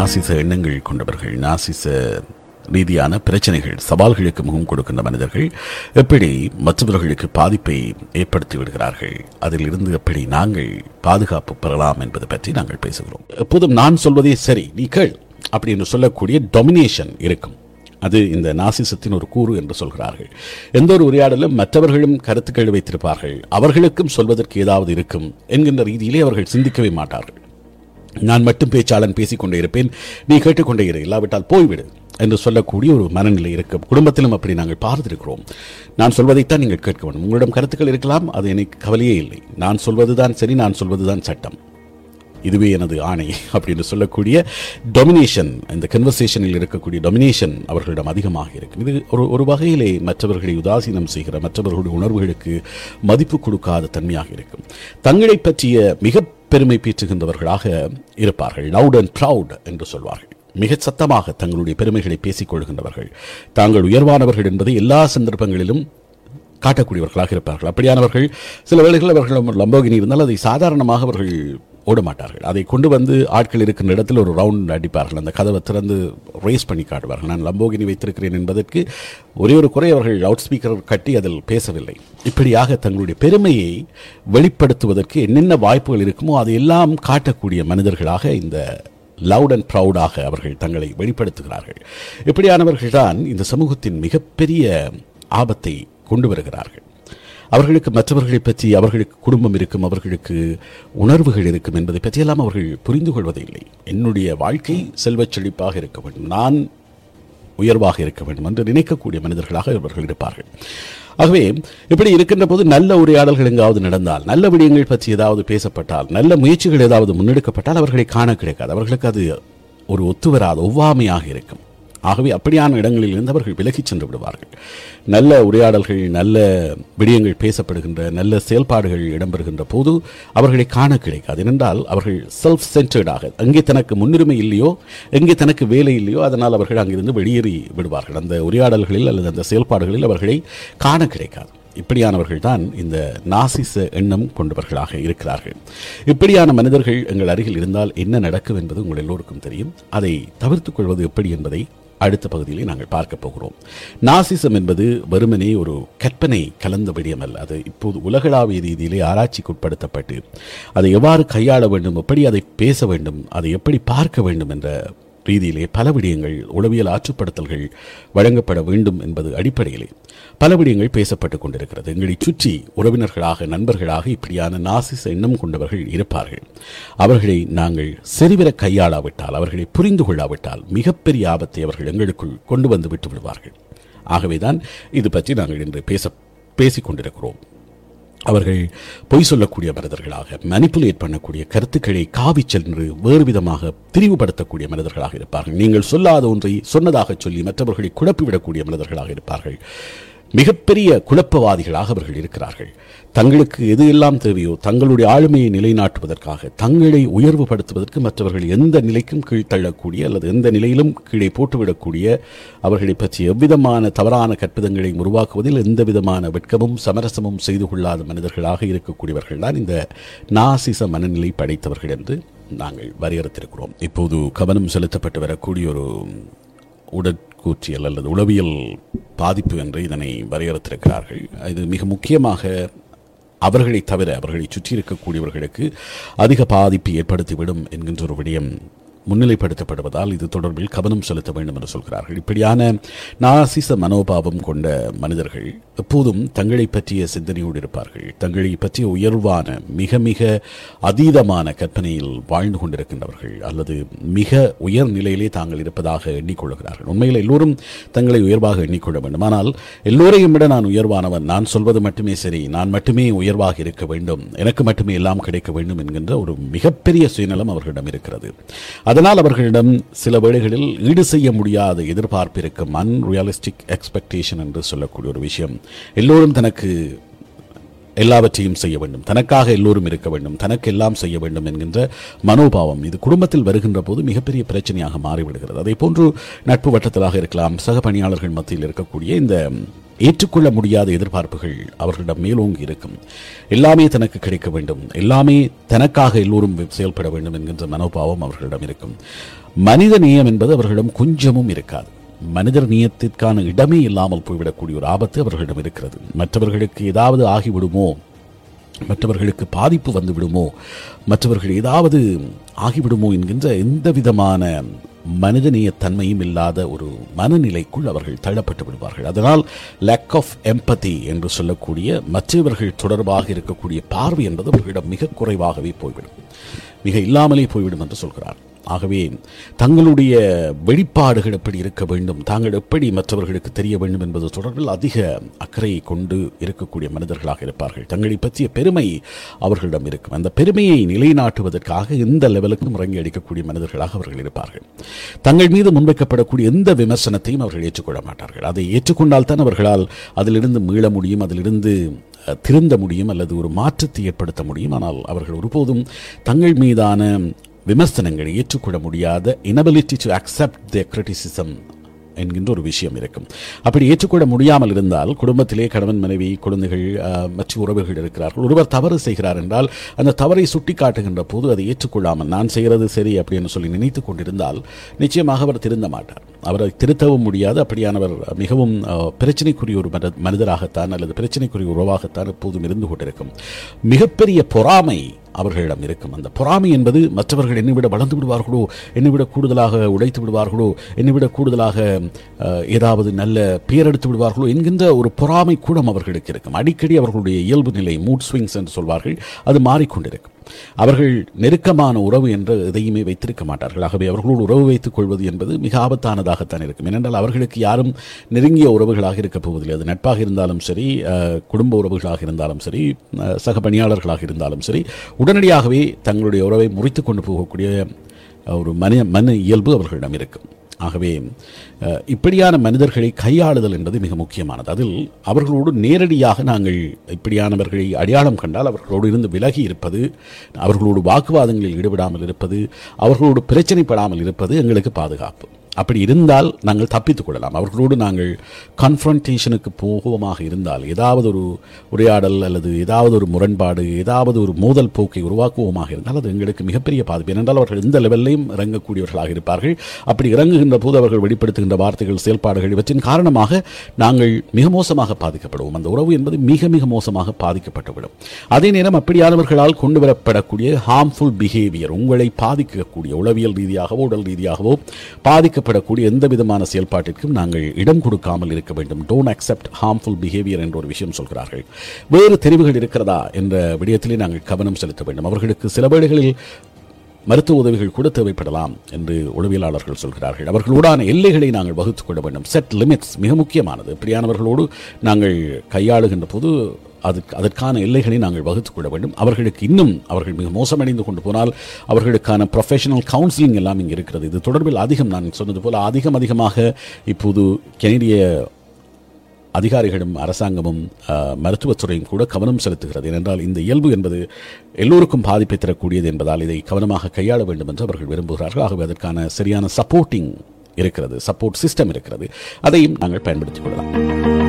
நாசிச எண்ணங்கள் கொண்டவர்கள் நாசிச ரீதியான பிரச்சனைகள் சவால்களுக்கு முகம் கொடுக்கின்ற மனிதர்கள் எப்படி மற்றவர்களுக்கு பாதிப்பை ஏற்படுத்தி விடுகிறார்கள் அதில் இருந்து எப்படி நாங்கள் பாதுகாப்பு பெறலாம் என்பது பற்றி நாங்கள் பேசுகிறோம். எப்போதும் நான் சொல்வதே சரி நீ கேள் அப்படி என்று சொல்லக்கூடிய டொமினேஷன் இருக்கும். அது இந்த நாசிசத்தின் ஒரு கூறு என்று சொல்கிறார்கள். எந்த ஒரு உரையாடலும் மற்றவர்களும் கருத்துக்கள் வைத்திருப்பார்கள். அவர்களுக்கும் சொல்வதற்கு ஏதாவது இருக்கும் என்கின்ற ரீதியிலே அவர்கள் சிந்திக்கவே மாட்டார்கள். நான் மட்டும் பேச்சாளன் பேசிக்கொண்டே இருப்பேன். நீ கேட்டுக்கொண்டே இரு. இல்லாவிட்டால் போய்விடு என்று சொல்லக்கூடிய ஒரு மனநிலை இருக்கும் குடும்பத்திலும் அப்படி நாங்கள் பார்த்திருக்கிறோம். நான் சொல்வதைத்தான் நீங்கள் கேட்க வேண்டும். உங்களிடம் கருத்துக்கள் இருக்கலாம். அது எனக்கு கவலையே இல்லை. நான் சொல்வதுதான் சரி நான் சொல்வதுதான் சட்டம். இதுவே எனது ஆணை அப்படின்னு சொல்லக்கூடிய டொமினேஷன் இந்த கன்வர்சேஷனில் இருக்கக்கூடிய டொமினேஷன் அவர்களிடம் அதிகமாக இருக்கும். இது ஒரு ஒரு வகையிலே மற்றவர்களை உதாசீனம் செய்கிற மற்றவர்களுடைய உணர்வுகளுக்கு மதிப்பு கொடுக்காத தன்மையாக இருக்கும். தங்களை பற்றிய மிக பெருமை பீற்றுகின்றவர்களாக இருப்பார்கள். லவுட் அண்ட் ப்ரவுட் என்று சொல்வார்கள். மிக சத்தமாக தங்களுடைய பெருமைகளை பேசிக் கொள்கின்றவர்கள் தாங்கள் உயர்வானவர்கள் என்பதை எல்லா சந்தர்ப்பங்களிலும் காட்டக்கூடியவர்களாக இருப்பார்கள். அப்படியானவர்கள் சில வேளைகளில் அவர்கள் லம்போகினி இருந்தால் அதை சாதாரணமாக அவர்கள் ஓட மாட்டார்கள் அதை கொண்டு வந்து ஆட்கள் இருக்கின்ற இடத்தில் ஒரு ரவுண்ட் அடிப்பார்கள் அந்த கதவை திறந்து ரேஸ் பண்ணி காட்டுவார்கள். நான் லம்போகினி வைத்திருக்கிறேன் என்பதற்கு ஒரே ஒரு குறை அவர்கள் லவுட் ஸ்பீக்கர் கட்டி அதில் பேசவில்லை. இப்படியாக தங்களுடைய பெருமையை வெளிப்படுத்துவதற்கு என்னென்ன வாய்ப்புகள் இருக்குமோ அதையெல்லாம் காட்டக்கூடிய மனிதர்களாக இந்த லவுட் அண்ட் ப்ரௌடாக அவர்கள் தங்களை வெளிப்படுத்துகிறார்கள். இப்படியானவர்கள்தான் இந்த சமூகத்தின் மிகப்பெரிய ஆபத்தை கொண்டு வருகிறார்கள். அவர்களுக்கு மற்றவர்களை பற்றி அவர்களுக்கு குடும்பம் இருக்கும் அவர்களுக்கு உணர்வுகள் இருக்கும் என்பதை பற்றியெல்லாம் அவர்கள் புரிந்து கொள்வதில்லை. என்னுடைய வாழ்க்கை செல்வச் செழிப்பாக இருக்க வேண்டும். நான் உயர்வாக இருக்க வேண்டும் என்று நினைக்கக்கூடிய மனிதர்களாக இவர்கள் இருப்பார்கள். ஆகவே இப்படி இருக்கின்ற போது நல்ல உரையாடல்கள் எங்காவது நடந்தால் நல்ல விடயங்கள் பற்றி ஏதாவது பேசப்பட்டால் நல்ல முயற்சிகள் ஏதாவது முன்னெடுக்கப்பட்டால் அவர்களை காண கிடைக்காது. அவர்களுக்கு அது ஒரு ஒத்துவராத ஒவ்வாமையாக இருக்கும். ஆகவே அப்படியான இடங்களில் இருந்து அவர்கள் விலகிச் சென்று விடுவார்கள். நல்ல உரையாடல்கள் நல்ல விடயங்கள் பேசப்படுகின்ற நல்ல செயல்பாடுகள் இடம்பெறுகின்ற போது அவர்களை காண கிடைக்காது. ஏனென்றால் அவர்கள் செல்ஃப் சென்டர்டாக எங்கே தனக்கு முன்னுரிமை இல்லையோ எங்கே தனக்கு வேலை இல்லையோ அதனால் அவர்கள் அங்கிருந்து வெளியேறி விடுவார்கள். அந்த உரையாடல்களில் அல்லது அந்த செயல்பாடுகளில் அவர்களை காண கிடைக்காது. இப்படியானவர்கள் தான் இந்த நாசிச எண்ணம் கொண்டவர்களாக இருக்கிறார்கள். இப்படியான மனிதர்கள் எங்கள் அருகில் இருந்தால் என்ன நடக்கும் என்பது உங்கள் எல்லோருக்கும் தெரியும். அதை தவிர்த்துக் கொள்வது எப்படி என்பதை அடுத்த பகுதியிலே நாங்கள் பார்க்க போகிறோம். நாசிசம் என்பது வெறுமனே ஒரு கற்பனை கலந்த விடயம் அல்ல அது இப்போது உலகளாவிய ரீதியிலே ஆராய்ச்சிக்கு உட்படுத்தப்பட்டு அதை எவ்வாறு கையாள வேண்டும் எப்படி அதை பேச வேண்டும் அதை எப்படி பார்க்க வேண்டும் என்ற ரீதியிலே பல விடயங்கள் உளவியல் ஆற்றுப்படுத்தல்கள் வழங்கப்பட வேண்டும் என்பது அடிப்படையிலே பல விடயங்கள் பேசப்பட்டுக் கொண்டிருக்கிறது. எங்களை சுற்றி உறவினர்களாக நண்பர்களாக இப்படியான நாசிச எண்ணம் கொண்டவர்கள் இருப்பார்கள். அவர்களை நாங்கள் செறிவர கையாளாவிட்டால் அவர்களை புரிந்து கொள்ளாவிட்டால் மிகப்பெரிய ஆபத்தை அவர்கள் எங்களுக்குள் கொண்டு வந்து விட்டு விடுவார்கள். ஆகவேதான் இது பற்றி நாங்கள் இன்று பேச பேசிக் கொண்டிருக்கிறோம். அவர்கள் பொய் சொல்லக்கூடிய மனிதர்களாக மனிப்புலேட் பண்ணக்கூடிய கருத்துக்களை காவி சென்று வேறு விதமாக திரிவுபடுத்தக்கூடிய மனிதர்களாக இருப்பார்கள். நீங்கள் சொல்லாத ஒன்றை சொன்னதாக சொல்லி மற்றவர்களை குழப்பிவிடக்கூடிய மனிதர்களாக இருப்பார்கள். மிகப்பெரிய குழப்பவாதிகளாக அவர்கள் இருக்கிறார்கள். தங்களுக்கு எது எல்லாம் தேவையோ தங்களுடைய ஆளுமையை நிலைநாட்டுவதற்காக தங்களை உயர்வுபடுத்துவதற்கு மற்றவர்கள் எந்த நிலைக்கும் கீழ்த்தள்ளக்கூடிய அல்லது எந்த நிலையிலும் கீழே போட்டுவிடக்கூடிய அவர்களை பற்றி எவ்விதமான தவறான கற்பிதங்களை உருவாக்குவதில் எந்த விதமான வெட்கமும் சமரசமும் செய்து கொள்ளாத மனிதர்களாக இருக்கக்கூடியவர்கள் தான் இந்த நாசிச மனநிலை படைத்தவர்கள் என்று நாங்கள் வரையறுத்திருக்கிறோம். இப்போது கவனம் செலுத்தப்பட்டு வரக்கூடிய ஒரு உடற் கூற்றியல் அல்லது உளவியல் பாதிப்பு என்று இதனை வரையறுத்திருக்கிறார்கள். இது மிக முக்கியமாக அவர்களை தவிர அவர்களை சுற்றி இருக்கக்கூடியவர்களுக்கு அதிக பாதிப்பு ஏற்படுத்திவிடும் என்கின்ற ஒரு விடயம் முன்னிலைப்படுத்தப்படுவதால் இது தொடர்பில் கவனம் செலுத்த வேண்டும் என்று சொல்கிறார்கள். இப்படியான நாசிச மனோபாவம் கொண்ட மனிதர்கள் எப்போதும் தங்களை பற்றிய சிந்தனையோடு இருப்பார்கள். தங்களை பற்றிய உயர்வான மிக மிக அதீதமான கற்பனையில் வாழ்ந்து கொண்டிருக்கின்றவர்கள் அல்லது மிக உயர் நிலையிலே தாங்கள் இருப்பதாக எண்ணிக்கொள்கிறார்கள். உண்மையில் எல்லோரும் தங்களை உயர்வாக எண்ணிக்கொள்ள வேண்டும். ஆனால் எல்லோரையும் விட நான் உயர்வானவன். நான் சொல்வது மட்டுமே சரி. நான் மட்டுமே உயர்வாக இருக்க வேண்டும். எனக்கு மட்டுமே எல்லாம் கிடைக்க வேண்டும் என்கின்ற ஒரு மிகப்பெரிய சுயநலம் அவர்களிடம் இருக்கிறது. அதனால் அவர்களிடம் சில வேளைகளில் ஈடு செய்ய முடியாத எதிர்பார்ப்பு இருக்கும் அன்ரியலிஸ்டிக் எக்ஸ்பெக்டேஷன் என்று சொல்லக்கூடிய ஒரு விஷயம். எல்லோரும் தனக்கு எல்லாவற்றையும் செய்ய வேண்டும். தனக்காக எல்லோரும் இருக்க வேண்டும். தனக்கு எல்லாம் செய்ய வேண்டும் என்கின்ற மனோபாவம் இது குடும்பத்தில் வருகின்ற போது மிகப்பெரிய பிரச்சனையாக மாறிவிடுகிறது. அதே போன்று நட்பு வட்டத்திலாக இருக்கலாம். சக பணியாளர்கள் மத்தியில் இருக்கக்கூடிய இந்த ஏற்றுக்கொள்ள முடியாத எதிர்பார்ப்புகள் அவர்களிடம் மேலோங்கி இருக்கும். எல்லாமே தனக்கு கிடைக்க வேண்டும். எல்லாமே தனக்காக எல்லோரும் செயல்பட வேண்டும் என்கின்ற மனோபாவம் அவர்களிடம் இருக்கும். மனித நேயம் என்பது அவர்களிடம் கொஞ்சமும் இருக்காது. மனிதர் நேயத்திற்கான இடமே இல்லாமல் போய்விடக்கூடிய ஒரு ஆபத்து அவர்களிடம் இருக்கிறது. மற்றவர்களுக்கு ஏதாவது ஆகிவிடுமோ? மற்றவர்களுக்கு பாதிப்பு வந்துவிடுமோ? மற்றவர்கள் ஏதாவது ஆகிவிடுமோ என்கின்ற எந்த விதமான மனிதநேயத்தன்மையும் இல்லாத ஒரு மனநிலைக்குள் அவர்கள் தள்ளப்பட்டு விடுவார்கள். அதனால் லேக் ஆஃப் எம்பதி என்று சொல்லக்கூடிய மற்றவர்கள் தொடர்பாக இருக்கக்கூடிய பார்வை என்பது அவர்களிடம் மிக குறைவாகவே போய்விடும். மிக இல்லாமலே போய்விடும் என்று சொல்கிறார். ஆகவே தங்களுடைய வெளிப்பாடுகள் எப்படி இருக்க வேண்டும் தாங்கள் எப்படி மற்றவர்களுக்கு தெரிய வேண்டும் என்பது தொடர்பில் அதிக அக்கறை கொண்டு இருக்கக்கூடிய மனிதர்களாக இருப்பார்கள். தங்களை பற்றிய பெருமை அவர்களிடம் இருக்கும். அந்த பெருமையை நிலைநாட்டுவதற்காக எந்த லெவலுக்கும் இறங்கி அடிக்கக்கூடிய மனிதர்களாக அவர்கள் இருப்பார்கள். தங்கள் மீது முன்வைக்கப்படக்கூடிய எந்த விமர்சனத்தையும் அவர்கள் ஏற்றுக்கொள்ள மாட்டார்கள். அதை ஏற்றுக்கொண்டால் தான் அவர்களால் அதிலிருந்து மீள முடியும் அதிலிருந்து திருந்த முடியும் அல்லது ஒரு மாற்றத்தை ஏற்படுத்த முடியும். ஆனால் அவர்கள் ஒருபோதும் தங்கள் மீதான விமர்சனங்களை ஏற்றுக்கொள்ள முடியாத inability to accept the criticism என்கின்ற ஒரு விஷயம் இருக்கும். அப்படி ஏற்றுக்கொள்ள முடியாமல் இருந்தால் குடும்பத்திலே கணவன் மனைவி குழந்தைகள் மற்ற உறவுகள் இருக்கிறார்கள். ஒருவர் தவறு செய்கிறார் என்றால் அந்த தவறை சுட்டி காட்டுகின்ற போது அதை ஏற்றுக்கொள்ளாமல் நான் செய்கிறது சரி அப்படின்னு சொல்லி நினைத்து கொண்டிருந்தால் நிச்சயமாக அவர் திருந்த மாட்டார். அவரை திருத்தவும் முடியாது. அப்படியானவர் மிகவும் பிரச்சனைக்குரிய ஒரு மனிதராகத்தான் அல்லது பிரச்சனைக்குரிய உறவாகத்தான் எப்போதும் இருந்து கொண்டிருக்கும். மிகப்பெரிய பொறாமை அவர்களிடம் இருக்கும். அந்த பொறாமை என்பது மற்றவர்கள் என்னை விட வளர்ந்து விடுவார்களோ என்னை விட கூடுதலாக உழைத்து விடுவார்களோ என்னை விட கூடுதலாக ஏதாவது நல்ல பேரெடுத்து விடுவார்களோ என்கின்ற ஒரு பொறாமை கூடம் அவர்களுக்கு இருக்கும். அடிக்கடி அவர்களுடைய இயல்பு நிலை மூட் ஸ்விங்ஸ் என்று சொல்வார்கள். அது மாறிக்கொண்டிருக்கும். அவர்கள் நெருக்கமான உறவு என்று எதையுமே வைத்திருக்க மாட்டார்கள். ஆகவே அவர்களோடு உறவு வைத்துக் கொள்வது என்பது மிக ஆபத்தானதாகத்தான் இருக்கும். ஏனென்றால் அவர்களுக்கு யாரும் நெருங்கிய உறவுகளாக இருக்கப் போவதில்லை. அது நட்பாக இருந்தாலும் சரி குடும்ப உறவுகளாக இருந்தாலும் சரி சக பணியாளர்களாக இருந்தாலும் சரி உடனடியாகவே தங்களுடைய உறவை முறித்து கொண்டு போகக்கூடிய ஒரு மன மன இயல்பு அவர்களிடம் இருக்கும். ஆகவே இப்படியான மனிதர்களை கையாளுதல் என்பது மிக முக்கியமானது. அதில் அவர்களோடு நேரடியாக நாங்கள் இப்படியானவர்களை அடையாளம் கண்டால் அவர்களோடு இருந்து விலகி இருப்பது அவர்களோடு வாக்குவாதங்களில் ஈடுபடாமல் இருப்பது அவர்களோடு பிரச்சனைப்படாமல் இருப்பது எங்களுக்கு பாதுகாப்பு. அப்படி இருந்தால் நாங்கள் தப்பித்துக் கொள்ளலாம். அவர்களோடு நாங்கள் கன்ஃபரன்டேஷனுக்கு போகமாக இருந்தால் ஏதாவது ஒரு உரையாடல் அல்லது ஏதாவது ஒரு முரண்பாடு ஏதாவது ஒரு மோதல் போக்கை உருவாக்குவோமாக இருந்தால் அது எங்களுக்கு மிகப்பெரிய பாதிப்பு. ஏனென்றால் அவர்கள் எந்த லெவல்லையும் இறங்கக்கூடியவர்களாக இருப்பார்கள். அப்படி இறங்குகின்ற போது அவர்கள் வெளிப்படுத்துகின்ற வார்த்தைகள் செயல்பாடுகள் இவற்றின் காரணமாக நாங்கள் மிக மோசமாக பாதிக்கப்படுவோம். அந்த உறவு என்பது மிக மிக மோசமாக பாதிக்கப்பட்டுவிடும். அதே நேரம் அப்படியானவர்களால் கொண்டு வரப்படக்கூடிய ஹார்ம்ஃபுல் பிஹேவியர் உங்களை பாதிக்கக்கூடிய உளவியல் ரீதியாகவோ உடல் ரீதியாகவோ பாதிக்க பாதிக்கப்படக்கூடிய எந்த விதமான செயல்பாட்டிற்கும் நாங்கள் இடம் கொடுக்காமல் இருக்க வேண்டும். டோன்ட் அக்செப்ட் ஹார்ம்ஃபுல் பிஹேவியர் என்ற ஒரு விஷயம் சொல்கிறார்கள். வேறு தெரிவுகள் இருக்கிறதா என்ற விடயத்திலே நாங்கள் கவனம் செலுத்த வேண்டும். அவர்களுக்கு சில வேளைகளில் மருத்துவ உதவிகள் கூட தேவைப்படலாம் என்று உளவியலாளர்கள் சொல்கிறார்கள். அவர்களோடான எல்லைகளை நாங்கள் வகுத்துக் கொள்ள வேண்டும். செட் லிமிட்ஸ் மிக முக்கியமானது. இப்படியானவர்களோடு நாங்கள் கையாளுகின்ற போது அதுக்கு அதற்கான எல்லைகளை நாங்கள் வகுத்துக் கொள்ள வேண்டும். அவர்களுக்கு இன்னும் அவர்கள் மிக மோசமடைந்து கொண்டு போனால் அவர்களுக்கான ப்ரொஃபஷனல் கவுன்சிலிங் எல்லாம் இங்கே இருக்கிறது. இது தொடர்பில் அதிகம் நான் சொன்னது போல் அதிகம் அதிகமாக இப்போது கெனடிய அதிகாரிகளும் அரசாங்கமும் மருத்துவத்துறையும் கூட கவனம் செலுத்துகிறது. ஏனென்றால் இந்த இயல்பு என்பது எல்லோருக்கும் பாதிப்பை தரக்கூடியது என்பதால் இதை கவனமாக கையாள வேண்டும் என்று அவர்கள் விரும்புகிறார்கள். ஆகவே அதற்கான சரியான சப்போர்ட்டிங் இருக்கிறது சப்போர்ட் சிஸ்டம் இருக்கிறது. அதையும் நாங்கள் பயன்படுத்திக் கொள்ளலாம்.